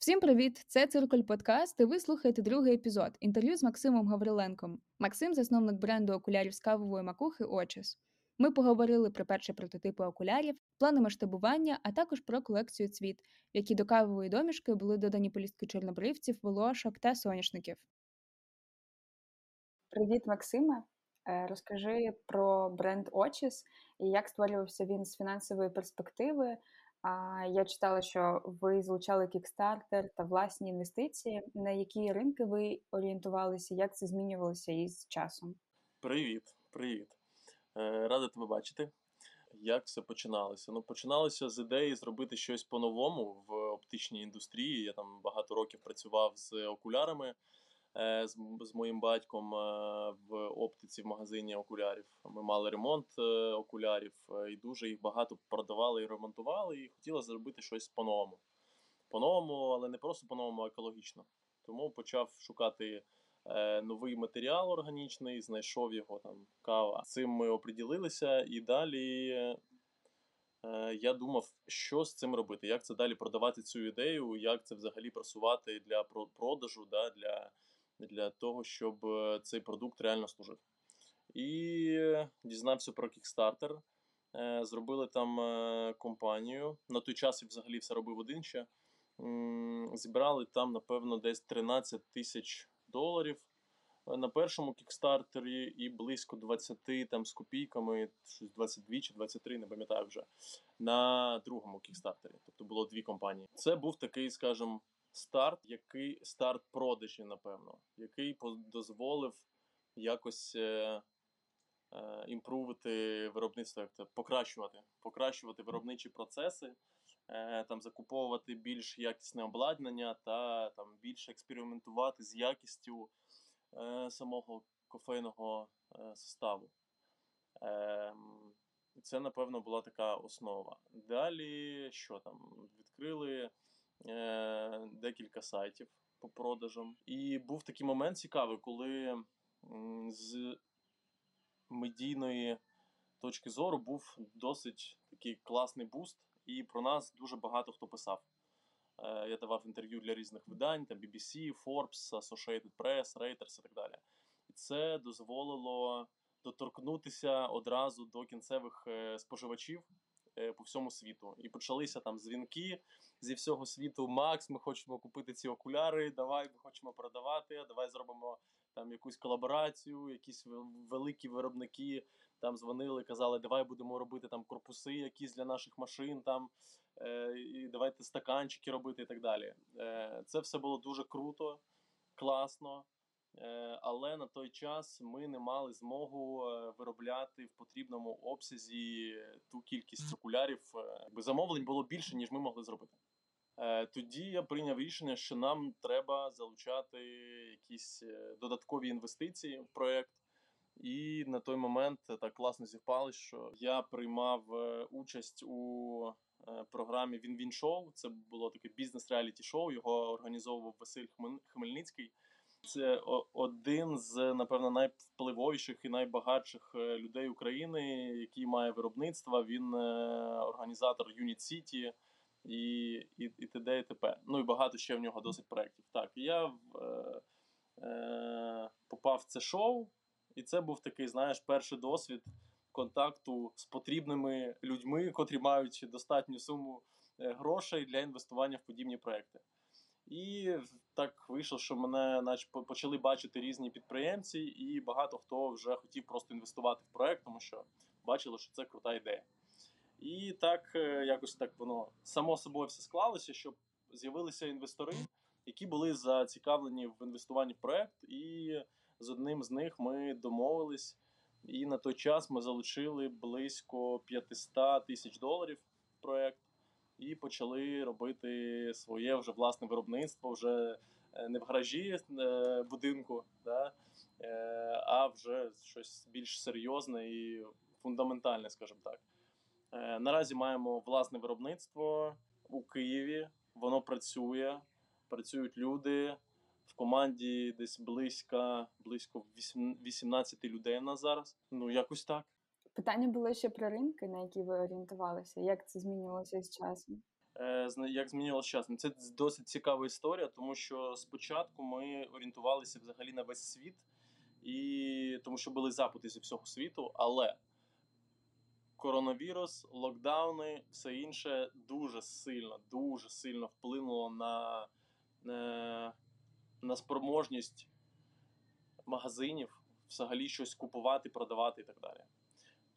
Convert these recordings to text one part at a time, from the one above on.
Всім привіт! Це Циркуль Подкаст, і ви слухаєте другий епізод інтерв'ю з Максимом Гавриленком. Максим засновник бренду окулярів з кавової макухи Очіс. Ми поговорили про перші прототипи окулярів, плани масштабування, а також про колекцію цвіт, в якій до кавової домішки були додані полістки чорнобривців, волошок та соняшників. Привіт, Максиме! Е, розкажи про бренд Очіс і як створювався він з фінансової перспективи. А я читала, що ви залучали кікстартер та власні інвестиції. На які ринки ви орієнтувалися? Як це змінювалося із часом? Привіт, привіт. Е, Рада тебе бачити. Як все починалося? Ну, починалося з ідеї зробити щось по-новому в оптичній індустрії. Я там багато років працював з окулярами. Е, з, з моїм батьком е, в оптиці в магазині окулярів. Ми мали ремонт е, окулярів і дуже їх багато продавали і ремонтували, і хотіли зробити щось по-новому. По-новому, але не просто по-новому, а екологічно. Тому почав шукати новий матеріал органічний, знайшов його там кава. Цим ми оприділилися, і далі я думав, що з цим робити, як це далі продавати цю ідею, як це взагалі просувати для продажу, да, для для того, щоб е, цей продукт реально служив. І дізнався про Kickstarter. Е, зробили там е, компанію. На той час я взагалі все робив один ще. Зібрали там, напевно, десь 13 тисяч доларів на першому кікстартері і близько 20 там з копійками, щось 22 чи 23, не пам'ятаю вже. На другому кікстартері. Тобто було дві компанії. Це був такий, скажімо, старт, який старт продажі, напевно, який дозволив якось е, е, імпрувити виробництво, як це покращувати, покращувати виробничі процеси, е, там закуповувати більш якісне обладнання та там більше експериментувати з якістю е, самого кофейного е, составу. Е, це, напевно, була така основа. Далі що там? Відкрили декілька сайтів по продажам. І був такий момент цікавий, коли з медійної точки зору був досить такий класний буст, і про нас дуже багато хто писав. Е, я давав інтерв'ю для різних видань, там BBC, Forbes, Associated Press, Reuters і так далі. І це дозволило доторкнутися одразу до кінцевих е, споживачів. Е, по всьому світу. І почалися там дзвінки зі всього світу. Макс, ми хочемо купити ці окуляри. Давай ми хочемо продавати. Давай зробимо там якусь колаборацію, якісь великі виробники там дзвонили, казали, давай будемо робити там корпуси, якісь для наших машин, там е, і давайте стаканчики робити і так далі. Е, Це все було дуже круто, класно. Е, але на той час ми не мали змогу е, виробляти в потрібному обсязі ту кількість окулярів. Е, замовлень було більше, ніж ми могли зробити. Тоді я прийняв рішення, що нам треба залучати якісь додаткові інвестиції в проєкт. І на той момент так класно зівпало, що я приймав участь у програмі Він-Він Шоу. Це було таке бізнес-реаліті шоу. Його організовував Василь Хмельницький. Це один з напевно найвпливовіших і найбагатших е, людей України, який має виробництво. Він е, організатор Unit City і і, і т.д. і т.п. Ну і багато ще в нього досить проєктів. Так, я е, е, попав в це шоу, і це був такий, знаєш, перший досвід контакту з потрібними людьми, котрі мають достатню суму е, грошей для інвестування в подібні проекти. І так вийшло, що мене наче почали бачити різні підприємці, і багато хто вже хотів просто інвестувати в проект, тому що бачили, що це крута ідея. І так е, якось так воно само собою все склалося, щоб з'явилися інвестори, які були зацікавлені в інвестуванні в проект. І з одним з них ми домовились. І на той час ми залучили близько 500 тисяч доларів в проект і почали робити своє вже власне виробництво вже е, не в гаражі е, будинку, да, е, а вже щось більш серйозне і фундаментальне, скажімо так. Наразі маємо власне виробництво у Києві, воно працює, працюють люди. В команді десь близько близько 18 людей на зараз. Ну якось так. Питання було ще про ринки, на які ви орієнтувалися. Як це змінювалося з часом? Е, Як змінилося час? Ну, Це досить цікава історія, тому що спочатку ми орієнтувалися взагалі на весь світ, і тому що були запити зі всього світу, але коронавірус, локдауни, все інше дуже сильно, дуже сильно вплинуло на, е, на спроможність магазинів взагалі щось купувати, продавати і так далі.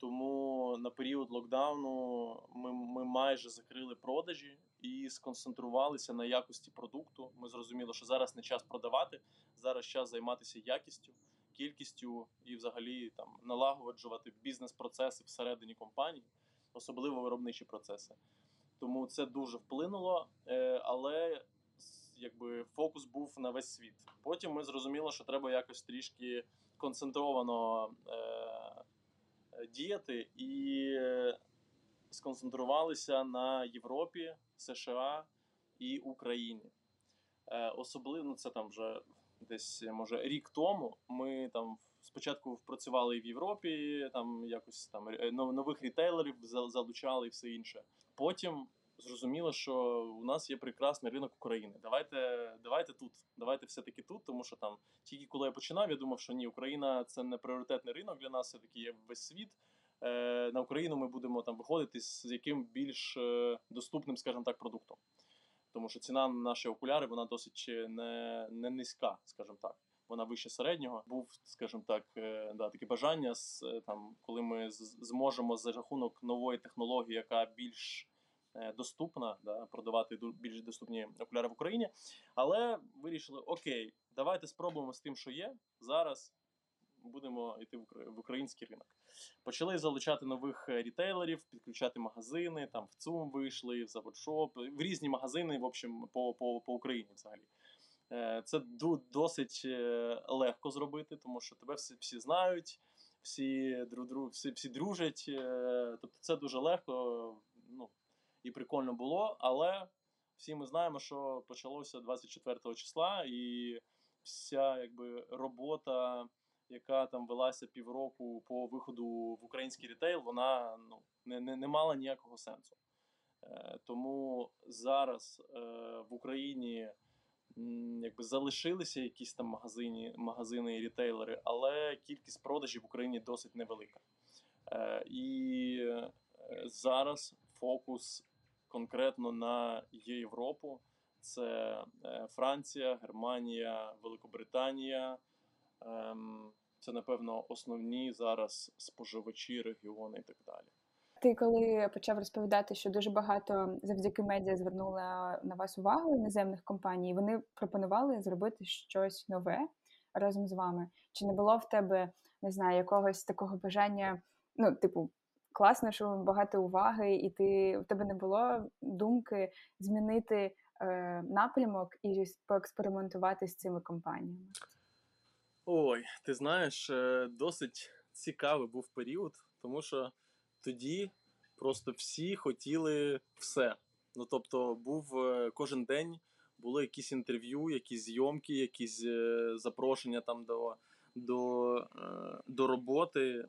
Тому на період локдауну ми, ми майже закрили продажі і сконцентрувалися на якості продукту. Ми зрозуміли, що зараз не час продавати, зараз час займатися якістю, кількістю і взагалі там налагоджувати бізнес-процеси всередині компанії, особливо виробничі процеси. Тому це дуже вплинуло, е, але якби фокус був на весь світ. Потім ми зрозуміли, що треба якось трішки концентровано е, діяти і е, сконцентрувалися на Європі, США і Україні. Е, Особливо ну, це там вже десь може рік тому. Ми там спочатку працювали в Європі, там якось там е, нових рітейлерів залучали і все інше. Потім зрозуміло, що у нас є прекрасний ринок України. Давайте, давайте тут, давайте все-таки тут, тому що там тільки коли я починав, я думав, що ні, Україна це не пріоритетний ринок для нас, все-таки є весь світ. Е, На Україну ми будемо там виходити з яким більш е, доступним, скажімо так, продуктом. Тому що ціна на наші окуляри вона досить не, не низька, скажімо так. Вона вище середнього. Був, скажімо так, е, да, таке бажання з там, коли ми зможемо за рахунок нової технології, яка більш доступна, да, продавати більш доступні окуляри в Україні. Але вирішили: окей, давайте спробуємо з тим, що є. Зараз будемо йти в Укра- в український ринок. Почали залучати нових е, рітейлерів, підключати магазини. Там в ЦУМ вийшли, в Заводшоп, в різні магазини, в общем, по, по, по Україні взагалі. Е, Це досить е, легко зробити, тому що тебе всі, всі знають, всі, друг, всі, всі дружать. е, Тобто це дуже легко ну, і прикольно було. Але всі ми знаємо, що почалося 24 числа, і вся якби робота, яка там велася півроку по виходу в український рітейл, вона ну, не, не, не мала ніякого сенсу. Е, Тому зараз е, в Україні якби залишилися якісь там магазини, магазини і рітейлери, але кількість продажів в Україні досить невелика. Е, І е, зараз фокус конкретно на Європу. Це е, Франція, Германія, Великобританія. Ем, Це, напевно, основні зараз споживачі, регіони і так далі. Ти коли почав розповідати, що дуже багато завдяки медіа звернула на вас увагу іноземних компаній, вони пропонували зробити щось нове разом з вами. Чи не було в тебе, не знаю, якогось такого бажання? Ну, типу, класно, що багато уваги, і ти в тебе не було думки змінити е, напрямок і поекспериментувати з цими компаніями? Ой, ти знаєш, е, досить цікавий був період, тому що тоді просто всі хотіли все. Ну тобто, був е, кожен день були якісь інтерв'ю, якісь зйомки, якісь е, запрошення там до, до, до роботи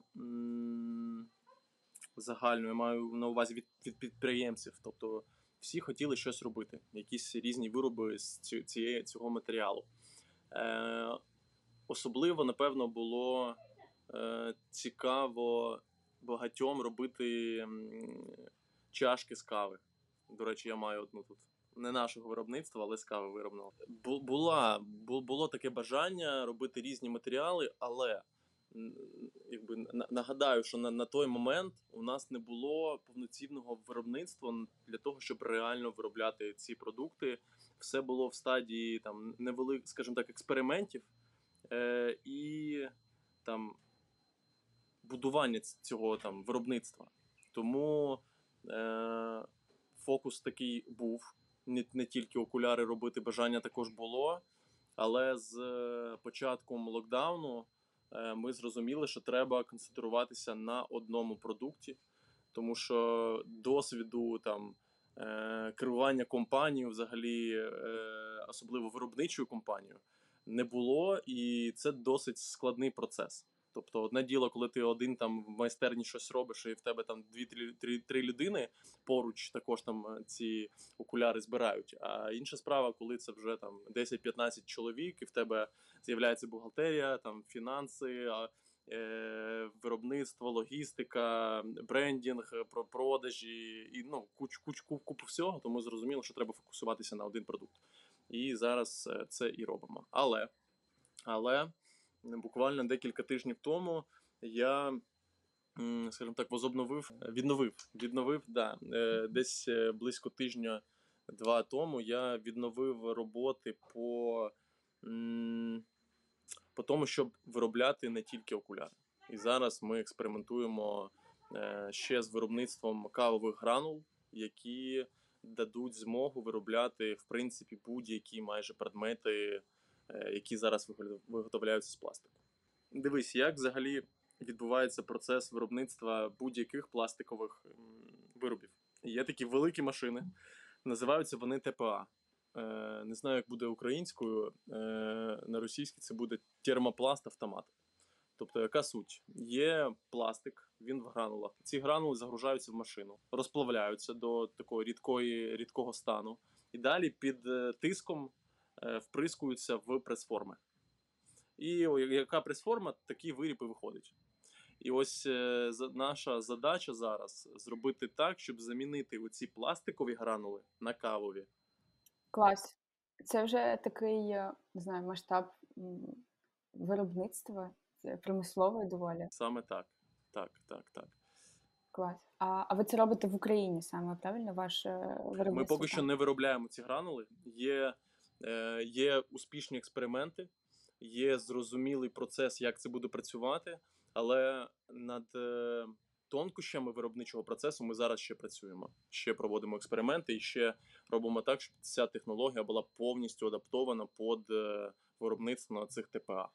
м, загально. Я маю на увазі від, від підприємців. Тобто всі хотіли щось робити, якісь різні вироби з цієї, цього матеріалу. Е, особливо, напевно, було е, цікаво багатьом робити чашки з кави. До речі, я маю одну тут. Не нашого виробництва, але з кави виробного. Бу- Була, бу- було таке бажання робити різні матеріали, але якби нагадаю, що на, на той момент у нас не було повноцінного виробництва для того, щоб реально виробляти ці продукти. Все було в стадії там невелик, скажімо так, експериментів е, і там будування цього там виробництва. Тому е, фокус такий був. Не, не тільки окуляри робити, бажання також було. Але з е, початком локдауну ми зрозуміли, що треба концентруватися на одному продукті, тому що досвіду там е, керування компанією, взагалі, е, особливо виробничою компанією, не було, і це досить складний процес. Тобто, одне діло, коли ти один там в майстерні щось робиш, і в тебе там дві-три людини поруч також там е, ці окуляри збирають. А інша справа, коли це вже там 10-15 чоловік, і в тебе з'являється бухгалтерія, там фінанси. Е, виробництво, логістика, брендінг, про продажі і ну куч, куч, купу всього. Тому зрозуміло, що треба фокусуватися на один продукт. І зараз е, це і робимо. Але але буквально декілька тижнів тому я, скажімо так, возобновив, відновив, відновив, да, е, десь близько тижня-два тому я відновив роботи по по тому, щоб виробляти не тільки окуляри. І зараз ми експериментуємо е, ще з виробництвом кавових гранул, які дадуть змогу виробляти в принципі будь-які майже предмети, е, які зараз виготовляються з пластику. Дивись, як взагалі відбувається процес виробництва будь-яких пластикових виробів. Є такі великі машини, називаються вони ТПА. Е, не знаю, як буде українською. Е, на російській це буде термопласт автомат. Тобто, яка суть? Є пластик, він в гранулах. Ці гранули загружаються в машину, розплавляються до такого рідкої, рідкого стану, і далі під е, тиском вприскуються в пресформи. І яка пресформа, такий виріб і виходить. І ось наша задача зараз зробити так, щоб замінити оці пластикові гранули на кавові. Клас. Це вже такий, е, не знаю, масштаб виробництва, це промислове доволі. Саме так. Так, так, так. Клас. А а ви це робите в Україні саме, правильно? Ваше виробництво? Ми поки що не виробляємо ці гранули. Є, е, Є успішні експерименти, є зрозумілий процес, як це буде працювати, але над. Е, тонкощами виробничого процесу ми зараз ще працюємо. Ще проводимо експерименти і ще робимо так, щоб ця технологія була повністю адаптована під е, виробництво на цих ТПА.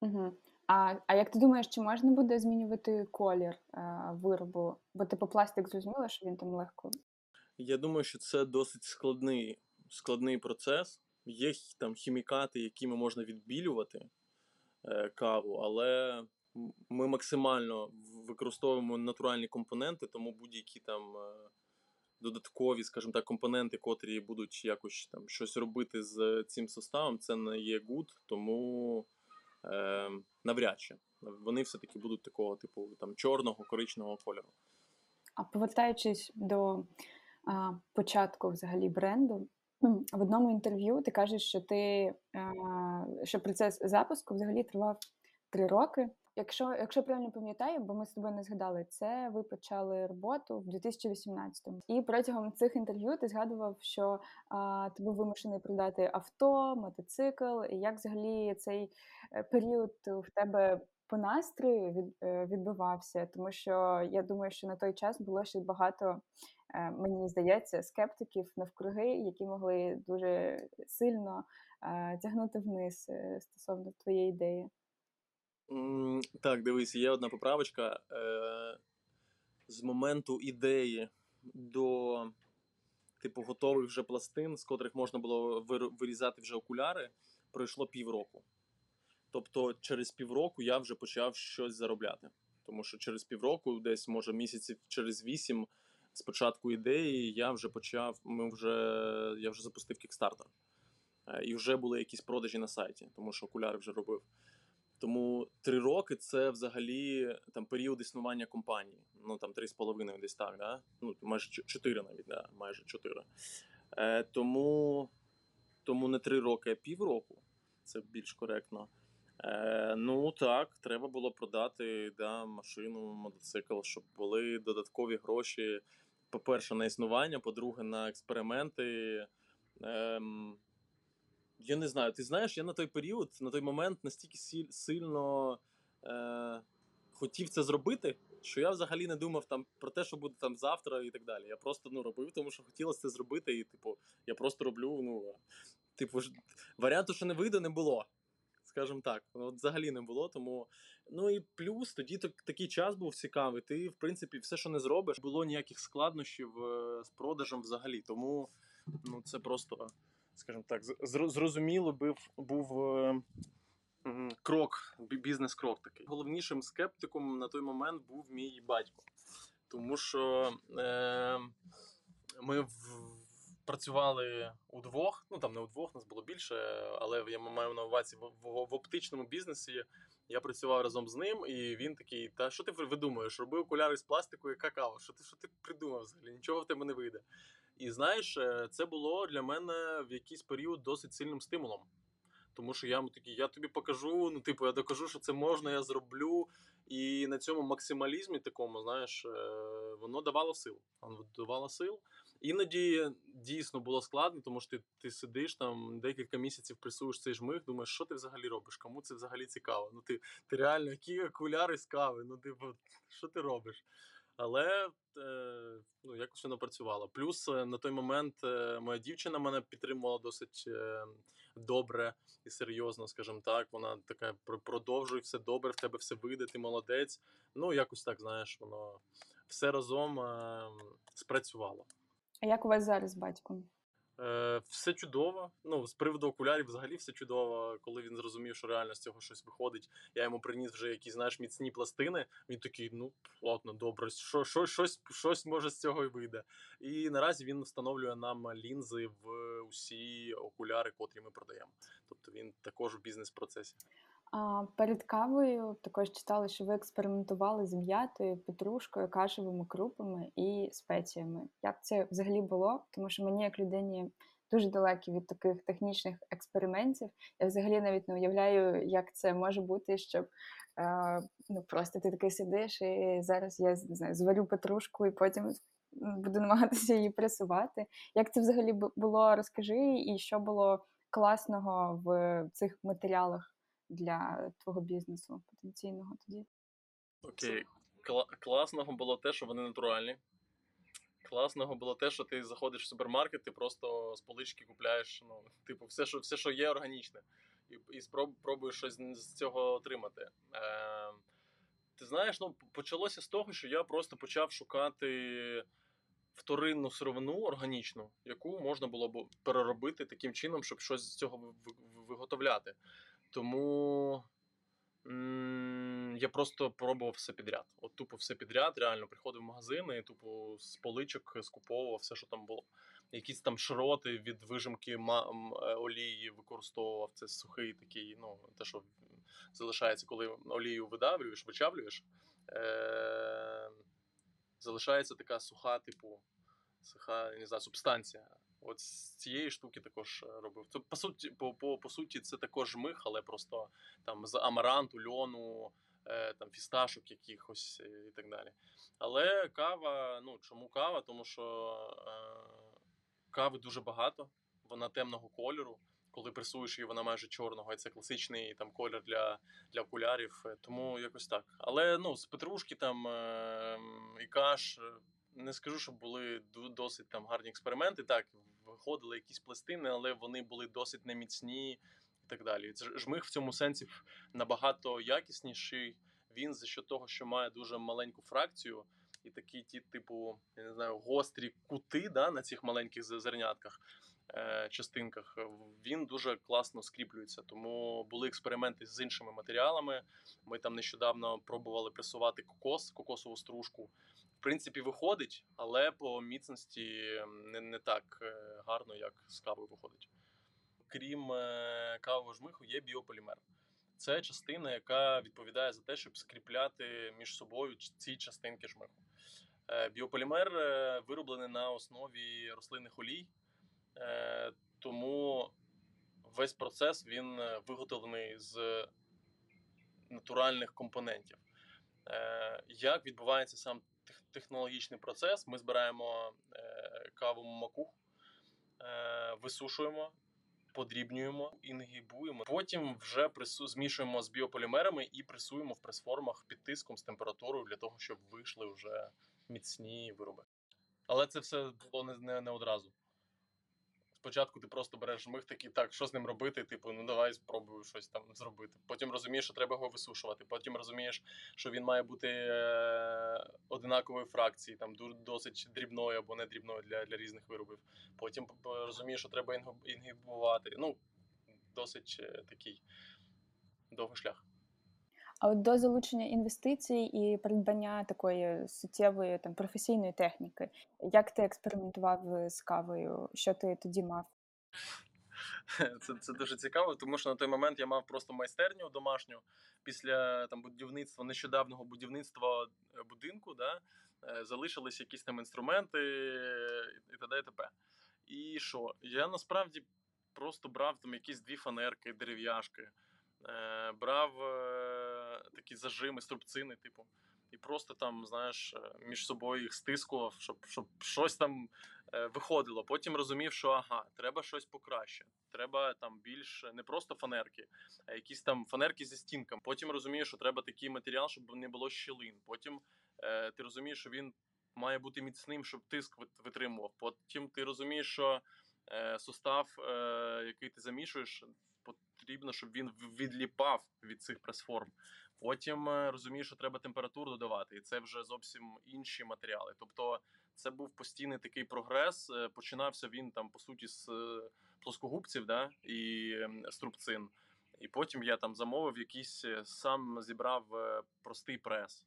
Угу. А а як ти думаєш, чи можна буде змінювати колір е, виробу? Бо типу пластик зрозуміло, що він там легко. Я думаю, що це досить складний складний процес. Є там хімікати, якими можна відбілювати е, каву, але ми максимально використовуємо натуральні компоненти, тому будь-які там е, додаткові, скажімо так, компоненти, котрі будуть якось там щось робити з цим составом, це не є гуд, тому е, навряд чи вони все-таки будуть такого типу там чорного, коричневого кольору. А повертаючись до а, початку взагалі бренду. В одному інтерв'ю ти кажеш, що ти що процес запуску взагалі тривав три роки. Якщо якщо правильно пам'ятаю, бо ми з тобою не згадали, це ви почали роботу в 2018-му. І протягом цих інтерв'ю ти згадував, що а, ти був вимушений продати авто, мотоцикл, і як взагалі цей е, період в тебе по настрою від, е, відбувався, тому що я думаю, що на той час було ще багато, е, мені здається, скептиків навкруги, які могли дуже сильно тягнути вниз стосовно твоєї ідеї. Так, дивись, є одна поправочка. Е, З моменту ідеї до, типу, готових вже пластин, з котрих можна було вирізати вже окуляри, пройшло півроку. Тобто, через півроку я вже почав щось заробляти. Тому що через півроку, десь, може, місяців через вісім, з початку ідеї, я вже почав. Ми вже я вже запустив кікстартер. І вже були якісь продажі на сайті, тому що окуляри вже робив. Тому три роки це взагалі там період існування компанії. Ну там три з половиною десь так, да? Ну майже чотири навіть, да, майже чотири. Е, Тому тому не три роки, а півроку. Це більш коректно. Е, Ну так, треба було продати да, машину, мотоцикл, щоб були додаткові гроші. По-перше, на існування, по-друге, на експерименти. Е, я не знаю, ти знаєш, я на той період, на той момент настільки сильно е, хотів це зробити, що я взагалі не думав там про те, що буде там завтра і так далі. Я просто ну, робив, тому що хотілося це зробити, і, типу, я просто роблю. ну, Типу, варіанту, що не вийде, не було. Скажімо так, от взагалі не було. Тому ну і плюс тоді так, такий час був цікавий. Ти, в принципі, все, що не зробиш, було ніяких складнощів е, з продажем взагалі. Тому ну, це просто скажімо так, зрозуміло був, був е, Крок, бізнес-крок такий. Головнішим скептиком на той момент був мій батько. Тому що е, ми працювали удвох, ну там не удвох, нас було більше, але я маю на увазі в, в, в оптичному бізнесі. Я працював разом з ним, і він такий: Та що ти видумуєш? Роби окуляри з пластику і какао. Що ти що ти придумав взагалі? Нічого в тебе не вийде. І знаєш, е, це було для мене в якийсь період досить сильним стимулом. Тому що я такий, я тобі покажу, ну, типу, я докажу, що це можна, я зроблю. І на цьому максималізмі такому, знаєш, е, воно давало сил. Воно давало сил. Іноді дійсно було складно, тому що ти, ти сидиш там декілька місяців пресуєш цей жмих, думаєш, що ти взагалі робиш? Кому це взагалі цікаво? Ну ти, ти реально, які окуляри з кави? Ну, типу, що ти робиш? Але е, ну, якось воно працювало. Плюс е, на той момент е, моя дівчина мене підтримувала досить е, добре і серйозно, скажімо так. Вона така «Про- продовжуй, все добре, в тебе все вийде, ти молодець. Ну, якось так, знаєш, воно все разом е, спрацювало. А як у вас зараз з батьком? Е, все чудово. Ну, з приводу окулярів, взагалі все чудово. Коли він зрозумів, що реально з цього щось виходить. Я йому приніс вже якісь знаєш міцні пластини. Він такий, ну ладно, добре, що, що, щось, щось може з цього і вийде. І наразі він встановлює нам лінзи в усі окуляри, котрі ми продаємо. Тобто він також в бізнес-процесі. А перед кавою також читали, що ви експериментували з м'ятою, петрушкою, кашевими крупами і спеціями. Як це взагалі було? Тому що мені, як людині, дуже далекі від таких технічних експериментів. Я взагалі навіть не уявляю, як це може бути, щоб е, ну просто ти такий сидиш, і зараз я не знаю, зварю петрушку і потім буду намагатися її пресувати. Як це взагалі бу- було? Розкажи, і що було класного в цих матеріалах для твого бізнесу потенційного тоді? Окей, Кла- класного було те, що вони натуральні. Класного було те, що ти заходиш в супермаркет, ти просто з полички купляєш, ну, типу, все, що, все, що є органічне, і, і спроб, пробуєш щось з цього отримати. Е, ти знаєш, ну, почалося з того, що я просто почав шукати вторинну сировину органічну, яку можна було б переробити таким чином, щоб щось з цього ви- ви- виготовляти. Тому я просто пробував все підряд. От тупо все підряд, реально приходив в магазини, і тупо з поличок скуповував все, що там було. Якісь там шроти від вижимки е, олії використовував. Це сухий такий, ну, те, що залишається, коли олію видавлюєш, вичавлюєш. Е- залишається така суха, типу, суха, не знаю, субстанція. От з цієї штуки також е, робив. Це по суті, по, по, по суті, це також жмих, але просто там з амаранту, льону, е, там фісташок якихось е, і так далі. Але кава, ну чому кава? Тому що е, кави дуже багато, вона темного кольору. Коли пресуєш її, вона майже чорного, і це класичний там колір для, для окулярів. е, Тому якось так. Але ну, з петрушки там е, і каш. Не скажу, що були досить там гарні експерименти. Так, виходили якісь пластини, але вони були досить неміцні і так далі. Жмих в цьому сенсі набагато якісніший. Він за що того, що має дуже маленьку фракцію, і такі ті, типу, я не знаю, гострі кути да, на цих маленьких зернятках. е, Частинках він дуже класно скріплюється. Тому були експерименти з іншими матеріалами. Ми там нещодавно пробували пресувати кокос, кокосову стружку. В принципі, виходить, але по міцності не, не так е, гарно, як з кавою виходить. Крім е, кавового жмиху, є біополімер. Це частина, яка відповідає за те, щоб скріпляти між собою ці частинки жмиху. Е, Біополімер вироблений на основі рослинних олій, тому весь процес він виготовлений з натуральних компонентів. Як відбувається сам технологічний процес? Ми збираємо е, каву макуху, е, висушуємо, подрібнюємо, інгібуємо. Потім вже прису змішуємо з біополімерами і пресуємо в пресформах під тиском з температурою для того, щоб вийшли вже міцні вироби. Але це все було не, не, не одразу. Спочатку ти просто береш жмих такий, так, що з ним робити? Типу, ну давай спробую щось там зробити. Потім розумієш, що треба його висушувати. Потім розумієш, що він має бути е, одинакової фракції, там досить дрібною або не дрібною для, для різних виробів. Потім розумієш, що треба інгібувати. Ну, досить е, такий довгий шлях. А от до залучення інвестицій і придбання такої суттєвої там професійної техніки, як ти експериментував з кавою? Що ти тоді мав? Це, це дуже цікаво, тому що на той момент я мав просто майстерню домашню після там будівництва нещодавнього будівництва е, будинку. Да, е, залишились якісь там інструменти е, і т.д. і т.п. І що? Я насправді просто брав там якісь дві фанерки, дерев'яшки, е, брав е, такі зажими, струбцини, типу, і просто там, знаєш, е, між собою їх стискував, щоб, щоб щось там е, виходило. Потім розумів, що ага, треба щось покраще. Треба там більш не просто фанерки, а якісь там фанерки зі стінками. Потім розумієш, що треба такий матеріал, щоб не було щілин. Потім е, ти розумієш, що він має бути міцним, щоб тиск витримував. Потім ти розумієш, що сустав, який ти замішуєш, потрібно, щоб він відліпав від цих прес-форм. Потім е, розумієш, що треба температуру додавати, і це вже зовсім інші матеріали. Тобто, це був постійний такий прогрес. Е, Починався він там по суті з е, плоскогубців, да, і струбцин. І потім я там замовив якийсь сам зібрав простий прес.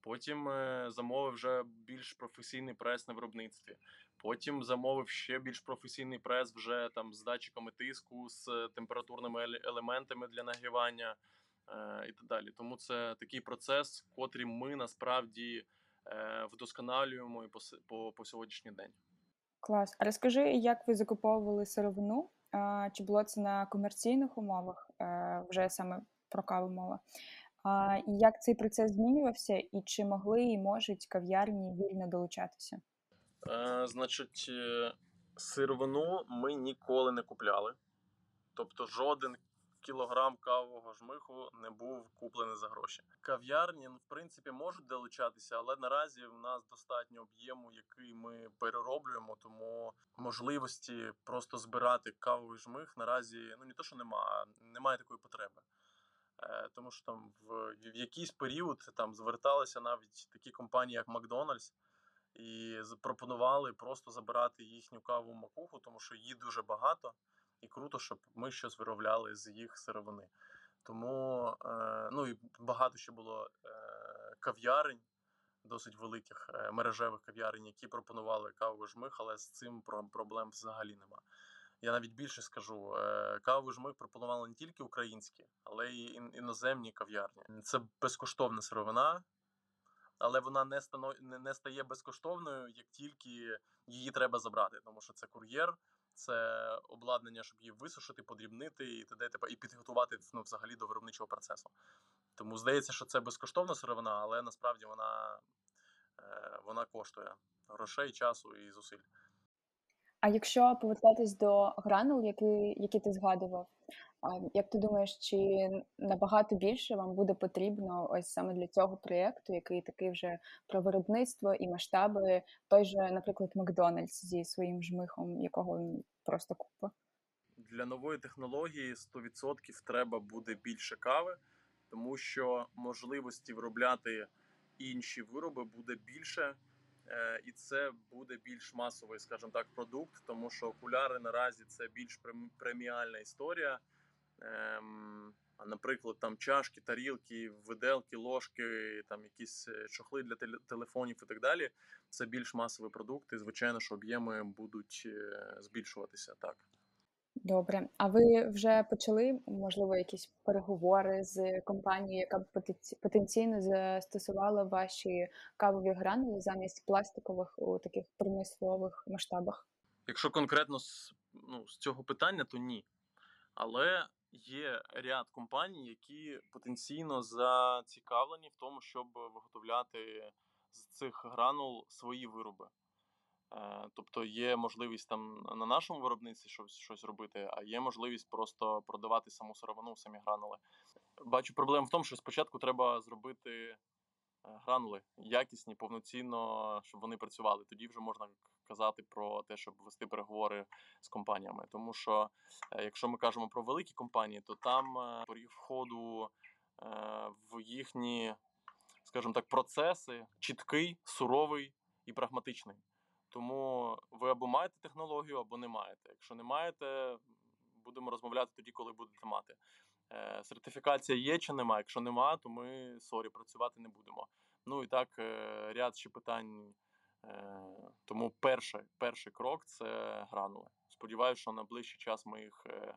Потім замовив вже більш професійний прес на виробництві. Потім замовив ще більш професійний прес вже там з датчиками тиску, з е, температурними елементами для нагрівання е, і так далі. Тому це такий процес, котрий ми насправді е, вдосконалюємо і по, по, по сьогоднішній день. Клас. А розкажи, як ви закуповували сировину? А, Чи було це на комерційних умовах, е, вже саме про каву мова? А, як цей процес змінювався, і чи могли і можуть кав'ярні вільно долучатися? Е, значить, е, сировину ми ніколи не купляли. Тобто жоден кілограм кавового жмиху не був куплений за гроші. Кав'ярні, ну, в принципі, можуть долучатися, але наразі в нас достатньо об'єму, який ми перероблюємо, тому можливості просто збирати кавовий жмих наразі ну не то, що нема, а немає такої потреби. Е, Тому що там в, в якийсь період там зверталися навіть такі компанії, як Макдональдс, і запропонували просто забирати їхню каву макуху, тому що її дуже багато, і круто, щоб ми щось виробляли з їх сировини. Тому е, ну і багато ще було е, кав'ярень, досить великих е, мережевих кав'ярень, які пропонували каву жмих, але з цим про- проблем взагалі нема. Я навіть більше скажу: каву жмих пропонували не тільки українські, але й іноземні кав'ярні. Це безкоштовна сировина, але вона не стано не, стає безкоштовною, як тільки її треба забрати, тому що це кур'єр, це обладнання, щоб її висушити, подрібнити і т.д. і підготувати ну, взагалі до виробничого процесу. Тому здається, що це безкоштовна сировина, але насправді вона, е, вона коштує грошей, часу і зусиль. А якщо повертатись до гранул, які, які ти згадував, як ти думаєш, чи набагато більше вам буде потрібно ось саме для цього проєкту, який такий вже про виробництво і масштаби, той же, наприклад, Макдональдс зі своїм жмихом, якого м, просто купа? Для нової технології 100% треба буде більше кави, тому що можливості виробляти інші вироби буде більше, і це буде більш масовий, скажімо так, продукт, тому що окуляри наразі це більш прем- преміальна історія. Ем, А, наприклад, там чашки, тарілки, виделки, ложки, там якісь е, чохли для теле- телефонів і так далі. Це більш масовий продукт, і звичайно, що об'єми будуть е, збільшуватися так. Добре. А ви вже почали, можливо, якісь переговори з компанією, яка б потенці- потенційно застосувала ваші кавові гранули замість пластикових у таких промислових масштабах? Якщо конкретно з, ну, з цього питання, то ні. Але є ряд компаній, які потенційно зацікавлені в тому, щоб виготовляти з цих гранул свої вироби. Тобто є можливість там на нашому виробництві щось, щось робити, а є можливість просто продавати саму сировину, самі гранули. Бачу проблему в тому, що спочатку треба зробити е, гранули якісні, повноцінно, щоб вони працювали. Тоді вже можна казати про те, щоб вести переговори з компаніями. Тому що е, якщо ми кажемо про великі компанії, то там е, поріг входу в їхні, скажімо так, процеси чіткий, суровий і прагматичний. Тому ви або маєте технологію, або не маєте. Якщо не маєте, будемо розмовляти тоді, коли будете мати. Е, Сертифікація є чи нема. Якщо нема, то ми sorry, працювати не будемо. Ну і так, е, ряд ще питань. Е, Тому перший, перший крок це гранули. Сподіваюся, що на ближчий час ми їх е,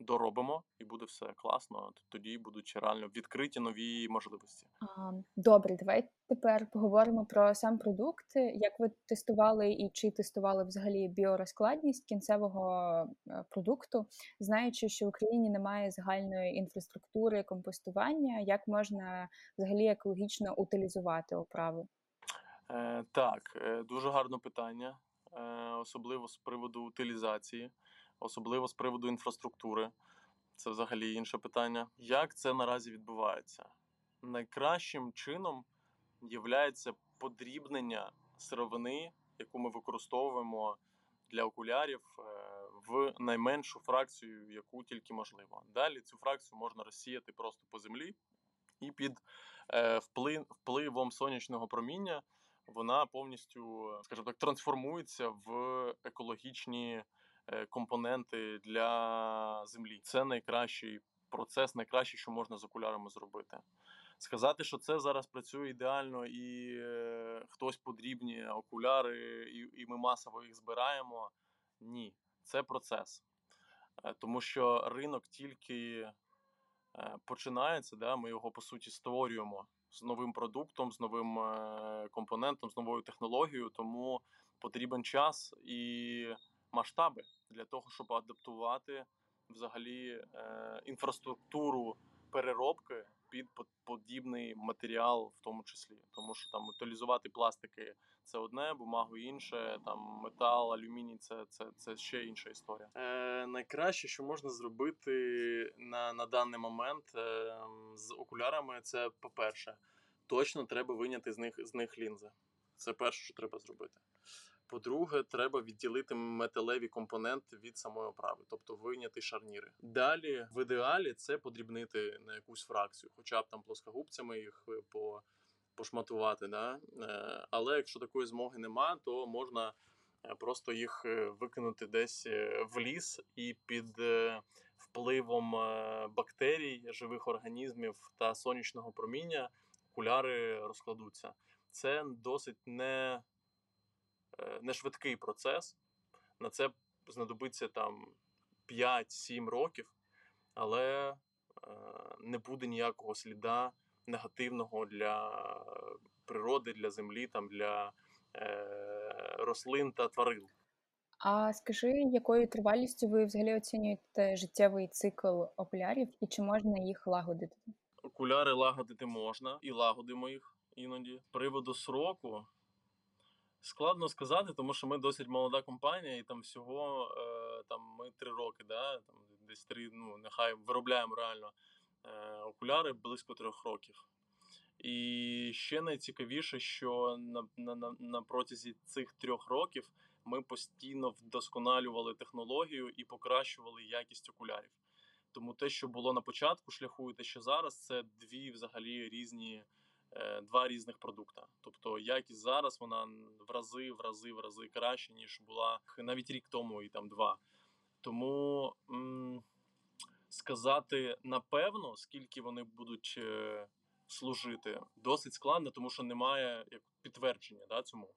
доробимо і буде все класно. Тоді будуть реально відкриті нові можливості. Добре, давай тепер поговоримо про сам продукт. Як ви тестували і чи тестували взагалі біорозкладність кінцевого е, продукту, знаючи, що в Україні немає загальної інфраструктури компостування, як можна взагалі екологічно утилізувати оправи? Е, так, е, дуже гарне питання, е, особливо з приводу утилізації, особливо з приводу інфраструктури. Це взагалі інше питання. Як це наразі відбувається? Найкращим чином є подрібнення сировини, яку ми використовуємо для окулярів, е, в найменшу фракцію, яку тільки можливо. Далі цю фракцію можна розсіяти просто по землі, і під е, вплив, впливом сонячного проміння вона повністю, скажімо так, трансформується в екологічні компоненти для землі. Це найкращий процес, найкраще, що можна з окулярами зробити. Сказати, що це зараз працює ідеально, і е, хтось подрібні окуляри, і, і ми масово їх збираємо. Ні, це процес. Е, тому що ринок тільки е, починається, да, ми його по суті створюємо з новим продуктом, з новим е, компонентом, з новою технологією, тому потрібен час і масштаби для того, щоб адаптувати взагалі е, інфраструктуру переробки під подібний матеріал, в тому числі, тому що там утилізувати пластики це одне, бумагу інше, там метал, алюміній це, це, це ще інша історія. Е, найкраще, що можна зробити на, на даний момент е, з окулярами, це по-перше, точно треба виняти з них з них лінзи. Це перше, що треба зробити. По-друге, треба відділити металеві компоненти від самої оправи, тобто вийняти шарніри. Далі, в ідеалі, це подрібнити на якусь фракцію, хоча б там плоскогубцями їх е, по, пошматувати. Да? Е, але якщо такої змоги нема, то можна е, просто їх викинути десь в ліс і під впливом бактерій, живих організмів та сонячного проміння окуляри розкладуться. Це досить не не швидкий процес. На це знадобиться там 5-7 років, але е, не буде ніякого сліда негативного для природи, для землі, там, для е, рослин та тварин. А скажи, якою тривалістю ви взагалі оцінюєте життєвий цикл окулярів і чи можна їх лагодити? Окуляри лагодити можна і лагодимо їх іноді. З приводу сроку складно сказати, тому що ми досить молода компанія, і там всього е, там ми три роки, да, там десь три, ну нехай виробляємо реально е, окуляри близько трьох років. І ще найцікавіше, що на, на, на, протязі цих трьох років ми постійно вдосконалювали технологію і покращували якість окулярів. Тому те, що було на початку шляху, і те, що зараз, це дві взагалі різні, два різних продукта. Тобто якість зараз вона в рази, в рази, в рази краще, ніж була навіть рік тому і там два. Тому м- сказати напевно, скільки вони будуть е, служити, досить складно, тому що немає як підтвердження да, цьому.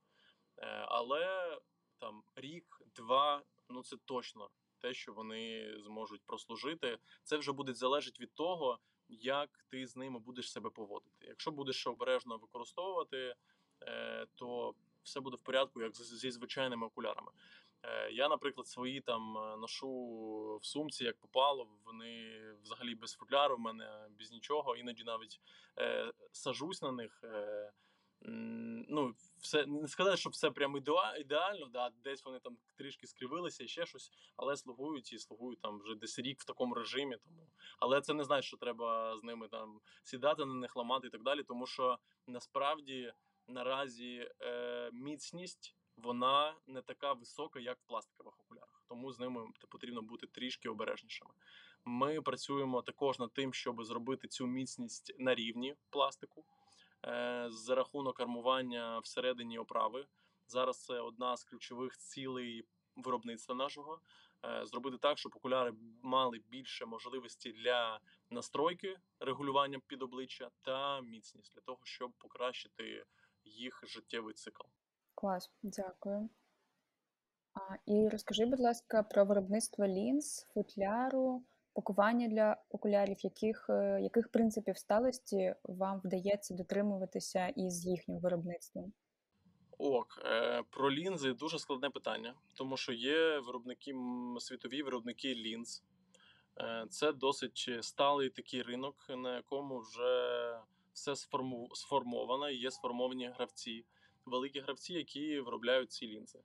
Е, але там рік, два, ну це точно те, що вони зможуть прослужити. Це вже буде залежати від того, як ти з ними будеш себе поводити. Якщо будеш обережно використовувати, е, то все буде в порядку, як зі звичайними окулярами. Е, Я, наприклад, свої там е, ношу в сумці, як попало. Вони взагалі без футляру, в мене без нічого. Іноді навіть сажусь на них. Ну, все не сказати, що все прям ідеа- ідеально, да, десь вони там трішки скривилися і ще щось, але слугують і слугують там вже десь рік в такому режимі. Тому але це не значить, що треба з ними там сідати на них ламати і так далі. Тому що насправді наразі е, міцність вона не така висока, як в пластикових окулярах. Тому з ними потрібно бути трішки обережнішими. Ми працюємо також над тим, щоб зробити цю міцність на рівні пластику за рахунок армування всередині оправи. Зараз це одна з ключових цілей виробництва нашого. е, зробити так, щоб окуляри мали більше можливості для настройки регулювання під обличчя та міцність для того, щоб покращити їх життєвий цикл. Клас, дякую. А, і розкажи, будь ласка, про виробництво лінз, футляру, пакування для окулярів, яких, е, яких принципів сталості вам вдається дотримуватися із їхнім виробництвом? Ок, е, про лінзи дуже складне питання, тому що є виробники світові виробники лінз. Е, Це досить сталий такий ринок, на якому вже все сформовано, і є сформовані гравці, великі гравці, які виробляють ці лінзи.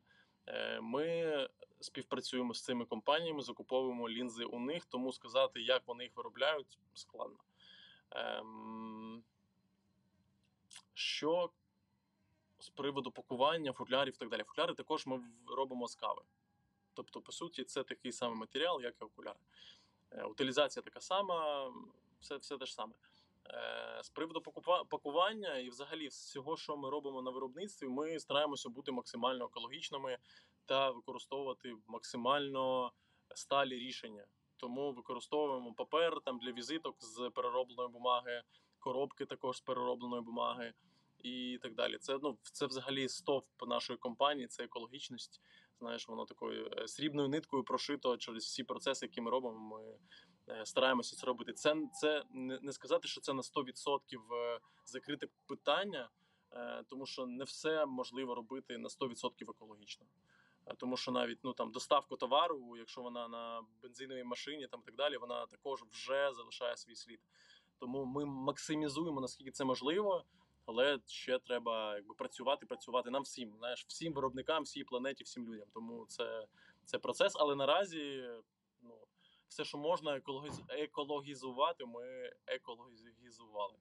Ми співпрацюємо з цими компаніями, закуповуємо лінзи у них, тому сказати, як вони їх виробляють, складно. Ем, Що з приводу пакування футлярів і так далі. Футляри також ми робимо з кави. Тобто, по суті, це такий самий матеріал, як і окуляри. Е, Утилізація така сама, все, все те ж саме. Е, З приводу пакування і взагалі всього, що ми робимо на виробництві, ми стараємося бути максимально екологічними та використовувати максимально сталі рішення. Тому використовуємо папер там для візиток з переробленої бумаги, коробки також з переробленої бумаги і так далі. Це ну це взагалі стовп нашої компанії, це екологічність. Знаєш, воно такою е, срібною ниткою прошито через всі процеси, які ми робимо. Ми е, стараємося це робити. Це це не сказати, що це на 100% е, закрите питання, тому що не все можливо робити на 100% екологічно. Е, Тому що навіть ну там доставка товару, якщо вона на бензиновій машині, там так далі, вона також вже залишає свій слід. Тому ми максимізуємо наскільки це можливо, але ще треба якби працювати, працювати нам всім, знаєш, всім виробникам, всій планеті, всім людям. Тому це, це процес. Але наразі ну, все, що можна екологіз... екологізувати, ми екологізували.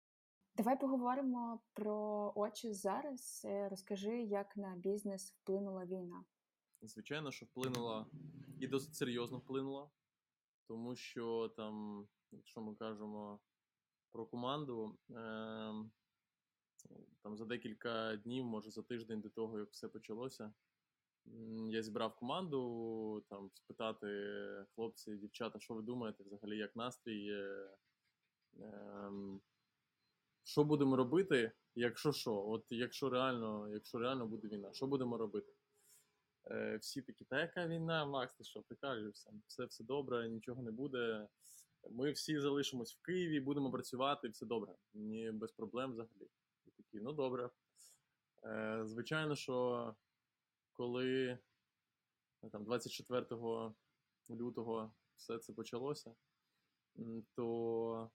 Давай поговоримо про очі зараз. Е, Розкажи, як на бізнес вплинула війна. Звичайно, що вплинула і досить серйозно вплинула, тому що там, якщо ми кажемо про команду, ем, там за декілька днів, може за тиждень до того, як все почалося, я зібрав команду, там спитати хлопці, дівчата, що ви думаєте, взагалі, як настрій, е, ем, що будемо робити, якщо що, от якщо реально, якщо реально буде війна, що будемо робити? Е, всі такі, та яка війна, Макс, ти що, прикажешся? Все, все добре, нічого не буде. Ми всі залишимось в Києві, будемо працювати, все добре. Ні, без проблем взагалі. І такі, ну добре. Е, звичайно, що коли е, там 24 лютого все це почалося, то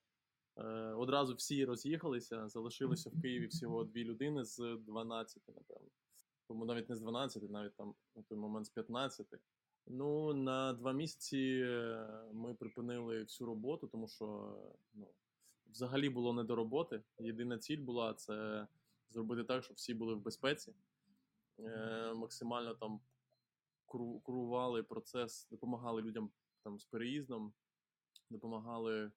е, одразу всі роз'їхалися, залишилося в Києві всього дві людини з 12, напевно тому навіть не з 12, навіть там на той момент з 15. Ну, на два місяці е, ми припинили всю роботу, тому що ну, взагалі було не до роботи. Єдина ціль була це зробити так, щоб всі були в безпеці. Е, максимально там курували процес, допомагали людям там з переїздом, допомагали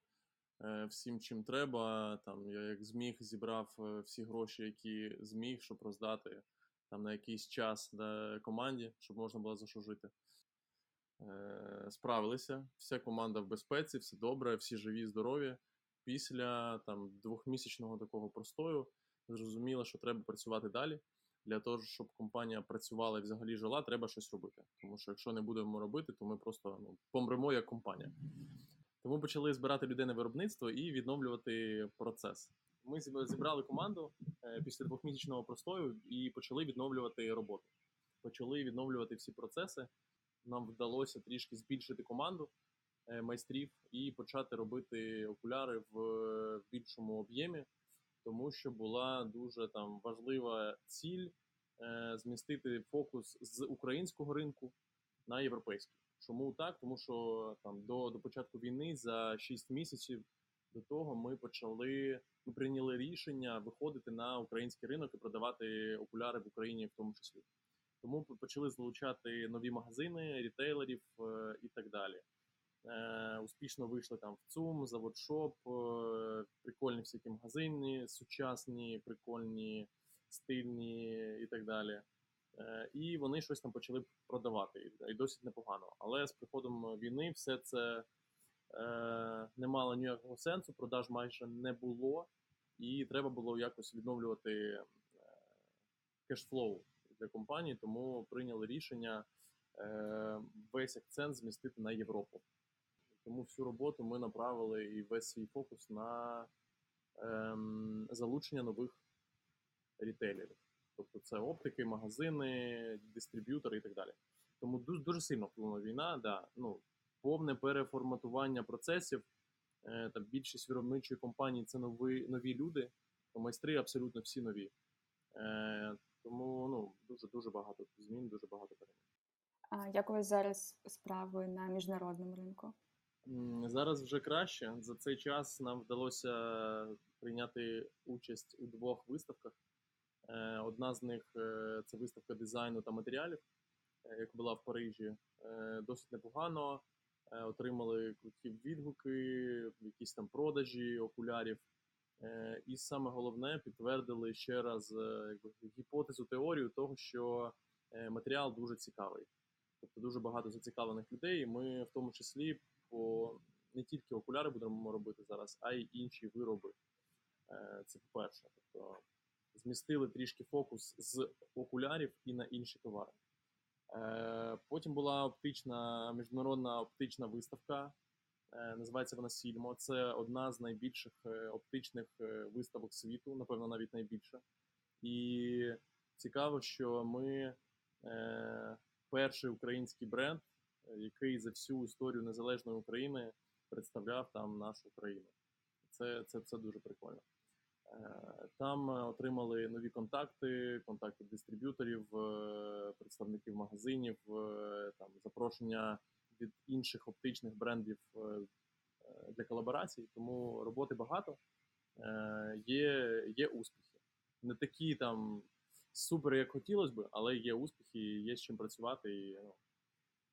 е, всім, чим треба. Там я як зміг зібрав е, всі гроші, які зміг, щоб роздати там на якийсь час да, команді, щоб можна було за що жити. Е, справилися. Вся команда в безпеці, все добре, всі живі, здорові. Після там двохмісячного такого простою зрозуміло, що треба працювати далі. Для того, щоб компанія працювала і взагалі жила, треба щось робити. Тому що якщо не будемо робити, то ми просто ну, помремо як компанія. Тому почали збирати людей на виробництво і відновлювати процес. Ми зібрали команду е, після двохмісячного простою і почали відновлювати роботу. Почали відновлювати всі процеси. Нам вдалося трішки збільшити команду е, майстрів і почати робити окуляри в е, більшому об'ємі, тому що була дуже там важлива ціль змістити фокус з українського ринку на європейський. Чому так? Тому що там до, до початку війни за 6 місяців до того ми почали, ми прийняли рішення виходити на український ринок і продавати окуляри в Україні в тому числі. Тому почали залучати нові магазини, рітейлерів е, і так далі. Е, успішно вийшли там в ЦУМ, Заводшоп, е, прикольні всякі магазини, сучасні, прикольні, стильні і так далі. І вони щось там почали продавати, і- досить непогано. Але з приходом війни все це не мало ніякого сенсу, продаж майже не було, і треба було якось відновлювати е, кешфлоу для компанії, тому прийняли рішення е, весь акцент змістити на Європу. Тому всю роботу ми направили і весь свій фокус на ем, залучення нових рітейлерів. Тобто це оптики, магазини, дистриб'ютори і так далі. Тому дуже сильно вплинула війна, да, ну, повне переформатування процесів. Е, там більшість виробничої компанії це нові, нові люди, то майстри абсолютно всі нові. Е, тому ну, дуже дуже багато змін, дуже багато перемін. А як у вас зараз справи на міжнародному ринку? Зараз вже краще. За цей час нам вдалося прийняти участь у двох виставках. Е, Одна з них це виставка дизайну та матеріалів, яка була в Парижі. Досить непогано. Е, Отримали круті відгуки, якісь там продажі окулярів. Е, І саме головне підтвердили ще раз е, якби, гіпотезу, теорію того, що матеріал дуже цікавий. Тобто дуже багато зацікавлених людей. Ми в тому числі по не тільки окуляри будемо робити зараз, а й інші вироби. Це по-перше. Тобто змістили трішки фокус з окулярів і на інші товари. Е, Потім була оптична міжнародна оптична виставка. Е, Називається вона Сільмо. Це одна з найбільших е, оптичних виставок світу, напевно, навіть найбільша. І цікаво, що ми перший український бренд, який за всю історію незалежної України представляв там нашу країну. Це, це, це дуже прикольно. Е, Там е, отримали нові контакти, контакти дистриб'юторів, е, представників магазинів, там запрошення від інших оптичних брендів для колаборацій. Тому роботи багато. Є, є успіхи. Не такі там супер, як хотілося би, але є успіхи, є з чим працювати, і ну,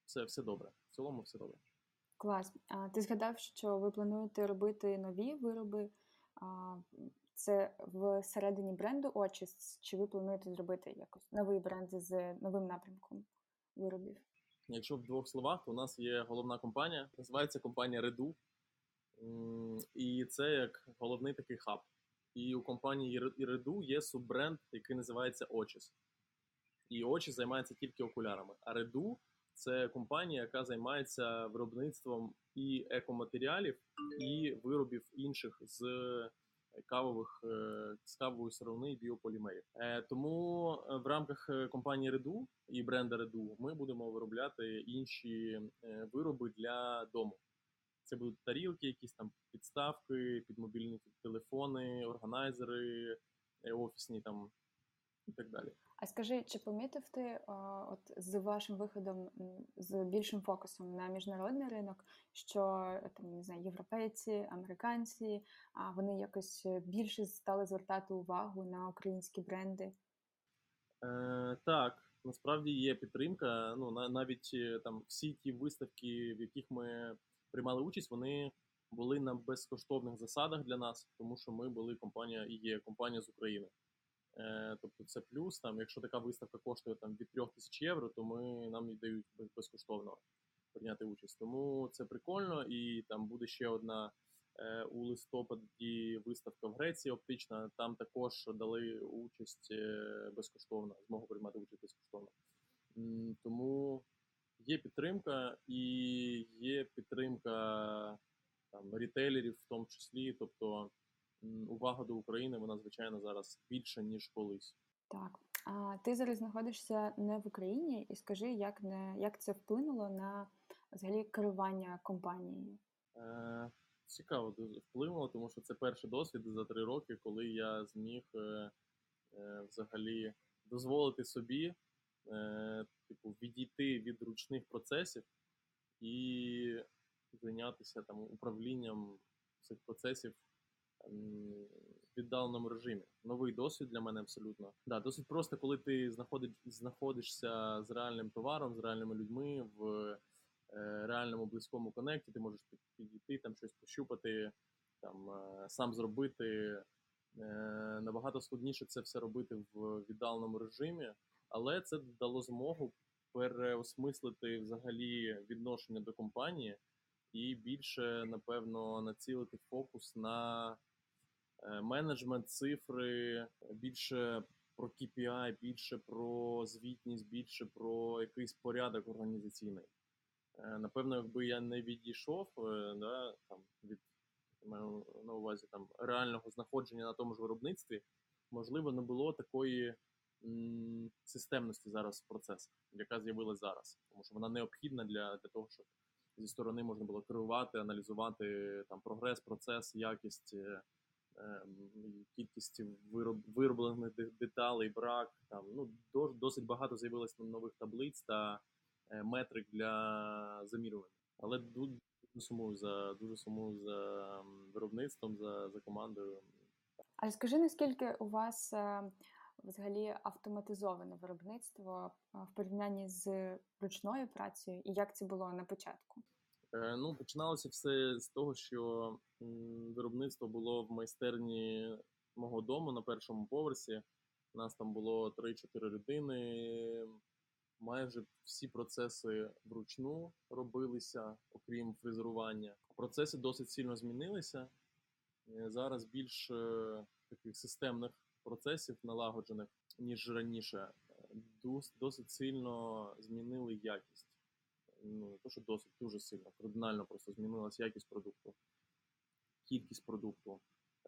все, все добре. В цілому все добре. Клас. А ти згадав, що ви плануєте робити нові вироби. Це всередині бренду Очіс, чи ви плануєте зробити якось новий бренд з новим напрямком виробів? Якщо в двох словах, то у нас є головна компанія, називається компанія Redu. І це як головний такий хаб. І у компанії Redu є суббренд, який називається Очіс. І Очіс займається тільки окулярами. А Redu – це компанія, яка займається виробництвом і екоматеріалів, і виробів інших з кавових е, з кавової сировини і біополімерів. Е, Тому е, в рамках компанії Реду і бренда Реду ми будемо виробляти інші вироби для дому. Це будуть тарілки, якісь там підставки під мобільні телефони, органайзери, офісні там і так далі. А скажи, чи помітив ти от з вашим виходом з більшим фокусом на міжнародний ринок, що там не знаю, європейці, американці, а вони якось більше стали звертати увагу на українські бренди? Е, так, насправді є підтримка. Ну, навіть е, там всі ті виставки, в яких ми приймали участь, вони були на безкоштовних засадах для нас, тому що ми були компанія і є компанія з України. Е, тобто це плюс. Там, якщо така виставка коштує там від 3 тисяч євро, то ми нам її дають безкоштовно прийняти участь. Тому це прикольно, і там буде ще одна е, у листопаді виставка в Греції оптична. Там також дали участь е, безкоштовно, змогу приймати участь безкоштовно. Тому є підтримка і є підтримка там рітейлерів, в тому числі. Тобто увага до України вона звичайно зараз більша ніж колись. Так. А ти зараз знаходишся не в Україні, і скажи, як не як це вплинуло на взагалі керування компанією? Е, цікаво дуже вплинуло, тому що це перший досвід за три роки, коли я зміг е, е, взагалі дозволити собі, е, типу, відійти від ручних процесів і зайнятися там управлінням цих процесів віддаленому режимі. Новий досвід для мене абсолютно. Да, досить просто, коли ти знаходиш, знаходишся з реальним товаром, з реальними людьми в е, реальному близькому коннекті, ти можеш підійти, там щось пощупати, там е, сам зробити. Е, Набагато складніше це все робити в віддаленому режимі, Але це дало змогу переосмислити взагалі відношення до компанії і більше, напевно, націлити фокус на менеджмент, цифри, більше про KPI, більше про звітність, більше про якийсь порядок організаційний. Е, Напевно, якби я не відійшов е, да, там, від маю на увазі там реального знаходження на тому ж виробництві, можливо, не було такої м, системності зараз в процесах, яка з'явилась зараз, тому що вона необхідна для, для того, щоб зі сторони можна було керувати, аналізувати там прогрес, процес, якість, е, кількість вироб, вироблених деталей, брак. Там ну дос- досить багато з'явилось нових таблиць та е, метрик для замірювання. Але ду- дуже сумую за дуже сумую за виробництвом, за, за командою. А розкажи, наскільки у вас е, взагалі автоматизоване виробництво е, в порівнянні з ручною працею, і як це було на початку? Е, Ну, починалося все з того, що виробництво було в майстерні мого дому на першому поверсі. Нас там було 3-4 людини. Майже всі процеси вручну робилися, окрім фрезерування. Процеси досить сильно змінилися. Е, Зараз більш е, таких системних процесів налагоджених, ніж раніше. Досить сильно змінили якість ну не то, що досить дуже сильно, кардинально просто змінилася якість продукту, кількість продукту.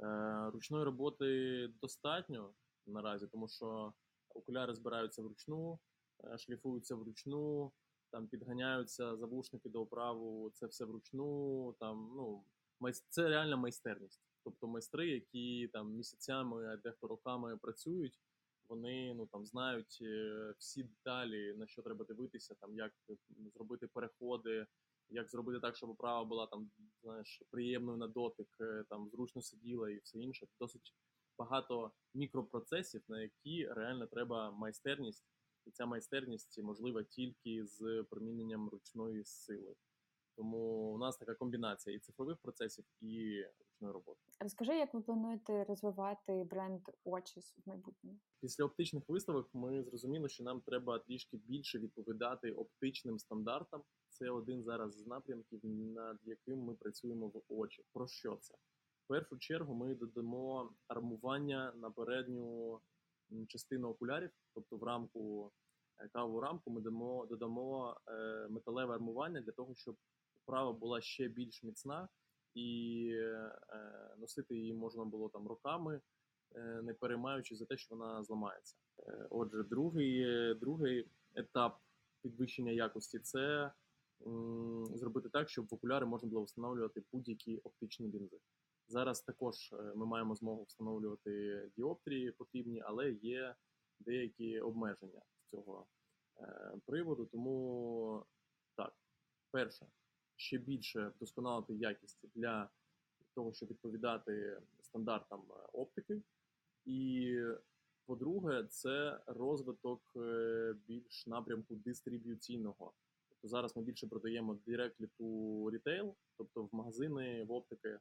Е, ручної роботи достатньо наразі, тому що окуляри збираються вручну, е, шліфуються вручну, там підганяються завушники до оправу, це все вручну. Там, ну, це реальна майстерність. Тобто майстри, які там місяцями, а дехто роками працюють, вони ну там знають е, всі деталі, на що треба дивитися, там як зробити переходи, як зробити так, щоб оправа була там, знаєш, приємною на дотик, е, там зручно сиділа і все інше. Досить багато мікропроцесів, на які реально треба майстерність, і ця майстерність можлива тільки з приміненням ручної сили. Тому у нас така комбінація і цифрових процесів, і ручної роботи. Розкажи, як ви плануєте розвивати бренд Очіс в майбутньому? Після оптичних виставок ми зрозуміли, що нам треба трішки більше відповідати оптичним стандартам. Це один зараз з напрямків, над яким ми працюємо в очі. Про що це? В першу чергу ми додамо армування на передню частину окулярів, тобто в рамку е, кавову рамку ми дамо, додамо е, металеве армування для того, щоб вправа була ще більш міцна і е, носити її можна було там роками, е, не переймаючи за те, що вона зламається. Е, Отже, другий, другий етап підвищення якості це зробити так, щоб в окуляри можна було встановлювати будь-які оптичні лінзи. Зараз також ми маємо змогу встановлювати діоптрії потрібні, але є деякі обмеження з цього приводу. Тому так, перше, ще більше вдосконалити якість для того, щоб відповідати стандартам е, оптики. І по-друге, це розвиток е, більш напрямку дистриб'юційного. Тобто зараз ми більше продаємо directly to retail, тобто в магазини, в оптики.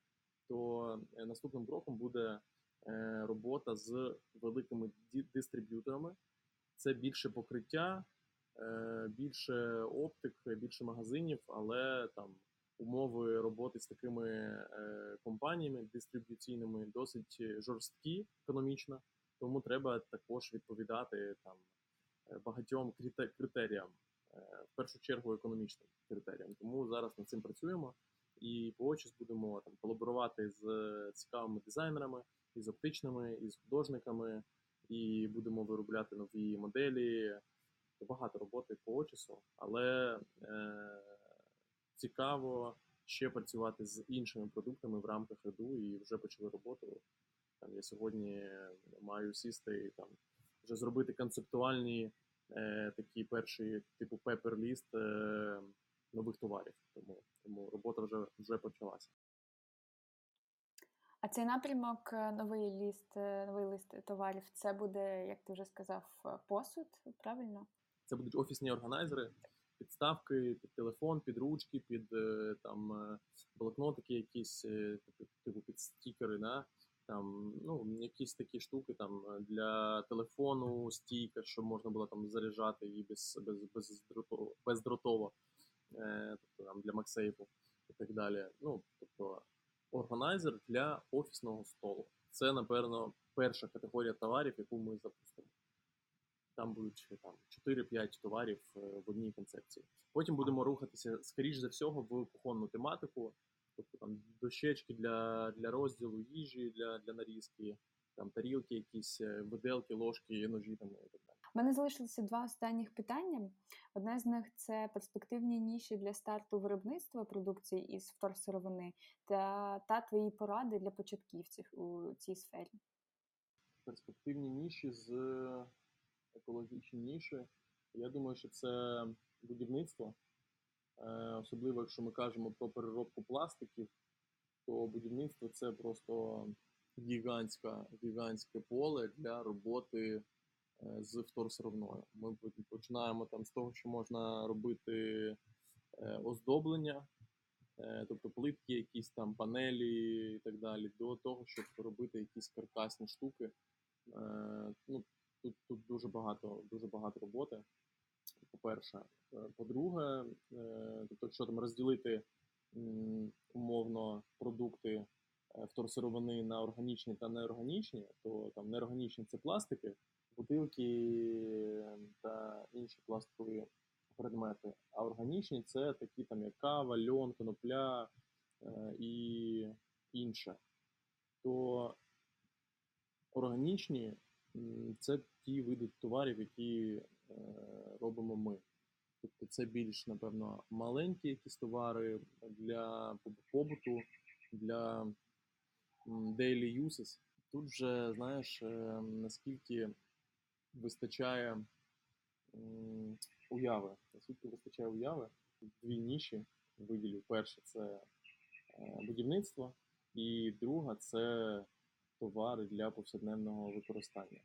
То е, наступним кроком буде робота з великими дистриб'юторами. Це більше покриття, більше оптик, більше магазинів, але там умови роботи з такими е, компаніями дистриб'юційними досить жорсткі економічно, тому треба також відповідати там е, багатьом крите- критеріям, е, в першу чергу економічним критеріям. Тому зараз над цим працюємо і по очі будемо там колаборувати з цікавими дизайнерами, із оптичними, із художниками, і будемо виробляти нові моделі. Багато роботи по очісу, але е, цікаво ще працювати з іншими продуктами в рамках реду і вже почали роботу. Там я сьогодні маю сісти і там вже зробити концептуальні е, такі перші, типу пепер-ліст е, нових товарів. Тому, тому робота вже, вже почалася. А цей напрямок, е, новий ліст, е, новий лист товарів, це буде, як ти вже сказав, е, посуд, правильно? Це будуть офісні органайзери, підставки під телефон, під ручки, під е, там е, блокнотики, якісь е, типу- типу під стікери, да? Там, ну, якісь такі штуки там для телефону, стійка, щоб можна було там заряджати її без, без, бездротово, бездротово, е, тобто там для Максейфу і так далі. Ну, тобто органайзер для офісного столу. Це, напевно, перша категорія товарів, яку ми запустимо. Там будуть ще там 4-5 товарів е, в одній концепції. Потім будемо рухатися, скоріш за всього, в кухонну тематику, тобто там дощечки для, для розділу їжі, для, для нарізки, там тарілки, якісь е, виделки, ложки, ножі там і так далі. У мене залишилося два останніх питання. Одне з них це перспективні ніші для старту виробництва продукції із вторсировини та, та твої поради для початківців у цій сфері. перспективні ніші з екологічні. Я думаю, що це будівництво. Е, Особливо, якщо ми кажемо про переробку пластиків, то будівництво це просто гігантська, гігантське поле для роботи е, з вторсировною. Ми починаємо там з того, що можна робити е, оздоблення, тобто плитки, якісь там панелі і так далі, до того, щоб робити якісь каркасні штуки. Ну, тут, тут дуже багато, дуже багато роботи. По-перше, Е, по-друге, е, тобто, якщо там розділити умовно продукти е, вторсировини на органічні та неорганічні, то там неорганічні це пластики, бутилки та інші пластикові предмети. А органічні це такі там як кава, льон, конопля і інше. То органічні це ті види товарів, які е, робимо ми. Тобто це більш, напевно, маленькі якісь товари для побуту, для daily uses. Тут вже, знаєш, е, наскільки вистачає уяви. Наскільки вистачає уяви, дві ніші виділю. Перше це е, будівництво, і друга це товари для повсякденного використання.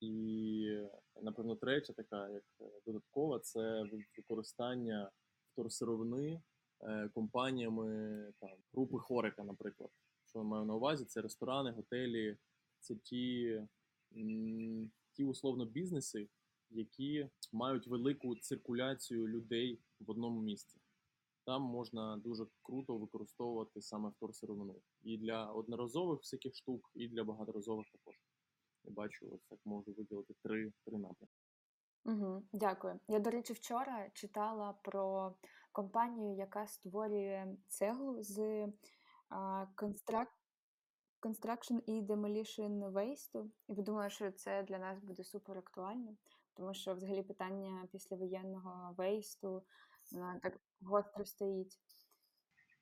І, напевно, третя така, як е, додаткова, це використання вторсировини е, компаніями там, групи Хорика, наприклад. Що я маю на увазі, це ресторани, готелі, це ті, ті условно бізнеси, які мають велику циркуляцію людей в одному місці. Там можна дуже круто використовувати саме вторсировину. І для одноразових всяких штук, і для багаторазових також. Я бачу, ось так можу виділити три, три напрямки. Угу, дякую. Я, до речі, вчора читала про компанію, яка створює цеглу з. Construction і Demolition Waste. І подумала, що це для нас буде супер актуально, тому що взагалі питання післявоєнного вейсту так гостро стоїть.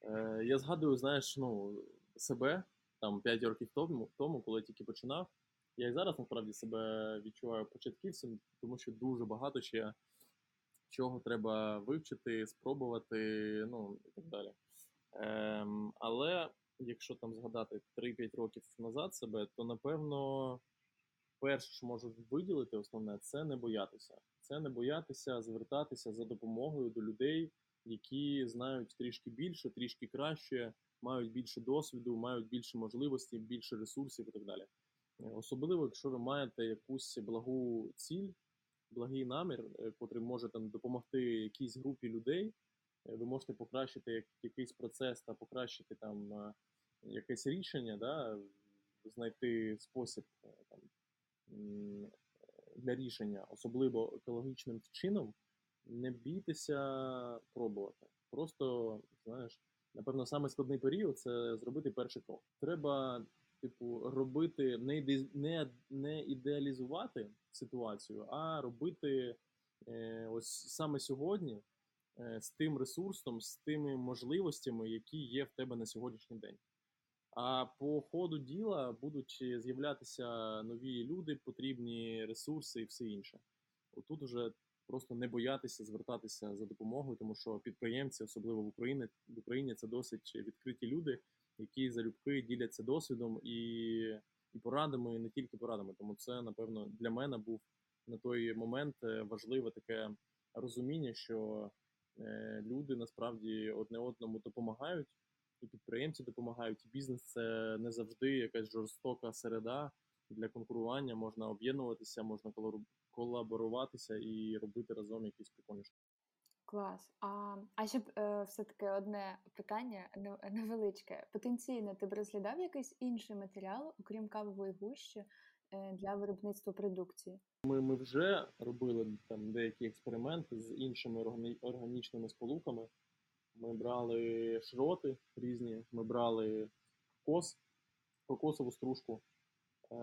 Е, я згадую, знаєш, ну, себе там 5 років тому, тому, коли я тільки починав. Я і зараз насправді себе відчуваю початківцем, тому що дуже багато ще чого треба вивчити, спробувати, ну і так далі. Ем, але якщо там згадати 3-5 років назад себе, то напевно перше, що можу виділити, основне, це не боятися. Це не боятися звертатися за допомогою до людей, які знають трішки більше, трішки краще, мають більше досвіду, мають більше можливостей, більше ресурсів і так далі. Е, Особливо, якщо ви маєте якусь благу ціль, благий намір, е, котрий може там допомогти якійсь групі людей, е, ви можете покращити якийсь процес та покращити там якесь рішення, да, знайти спосіб там, для рішення, особливо екологічним чином, не бійтеся пробувати. Просто, знаєш, напевно, саме складний період це зробити перший крок. Треба, типу, робити не, іде- не, не ідеалізувати ситуацію, а робити е, ось саме сьогодні е, з тим ресурсом, з тими можливостями, які є в тебе на сьогоднішній день. А по ходу діла будуть з'являтися нові люди, потрібні ресурси і все інше. Отут уже просто не боятися звертатися за допомогою, тому що підприємці, особливо в Україні, в Україні це досить відкриті люди, які залюбки діляться досвідом і, і порадами, і не тільки порадами. Тому це, напевно, для мене був на той момент е, важливе таке розуміння, що е, люди насправді одне одному допомагають і підприємці допомагають, і бізнес це не завжди якась жорстока середа для конкурування. Можна об'єднуватися, можна колаборуватися і робити разом якісь прикольні штуки. Клас. А, а ще б е, все-таки одне питання невеличке. Потенційно, ти б розглядав якийсь інший матеріал, окрім кавової гущі, е, для виробництва продукції? Ми, ми вже робили там деякі експерименти з іншими органі- органічними сполуками. Ми брали шроти різні, ми брали кос, кокосову стружку. Е,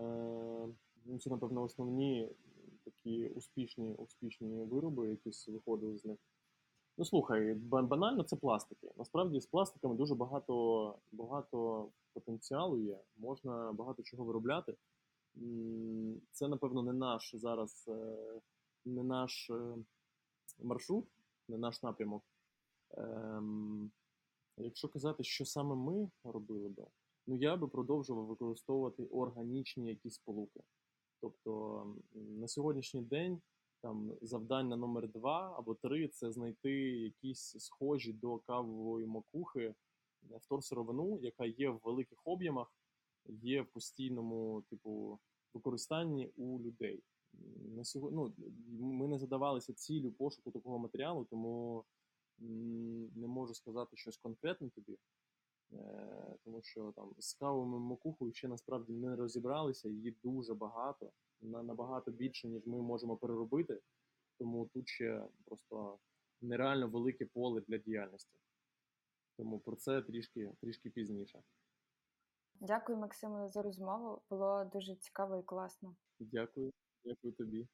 ну, це, напевно, основні такі успішні, успішні вироби, які виходили з них. Ну слухай, банально це пластики. Насправді з пластиками дуже багато, багато потенціалу є. Можна багато чого виробляти. Це, напевно, не наш зараз, е, не наш е, маршрут, не наш напрямок. Ем, Якщо казати, що саме ми робили би, ну я би продовжував використовувати органічні якісь сполуки. Тобто на сьогоднішній день там завдання номер два або три це знайти якісь схожі до кавової макухи е, вторсировину, яка є в великих об'ємах, є в постійному типу використанні у людей. На сьогодні ну, ми не задавалися цілю пошуку такого матеріалу, тому не можу сказати щось конкретне тобі. Е, Тому що там з кавовою макухою ще насправді не розібралися, її дуже багато, набагато більше, ніж ми можемо переробити. Тому тут ще просто нереально велике поле для діяльності. Тому про це трішки, трішки пізніше. Дякую, Максиму, за розмову. Було дуже цікаво і класно. Дякую, дякую тобі.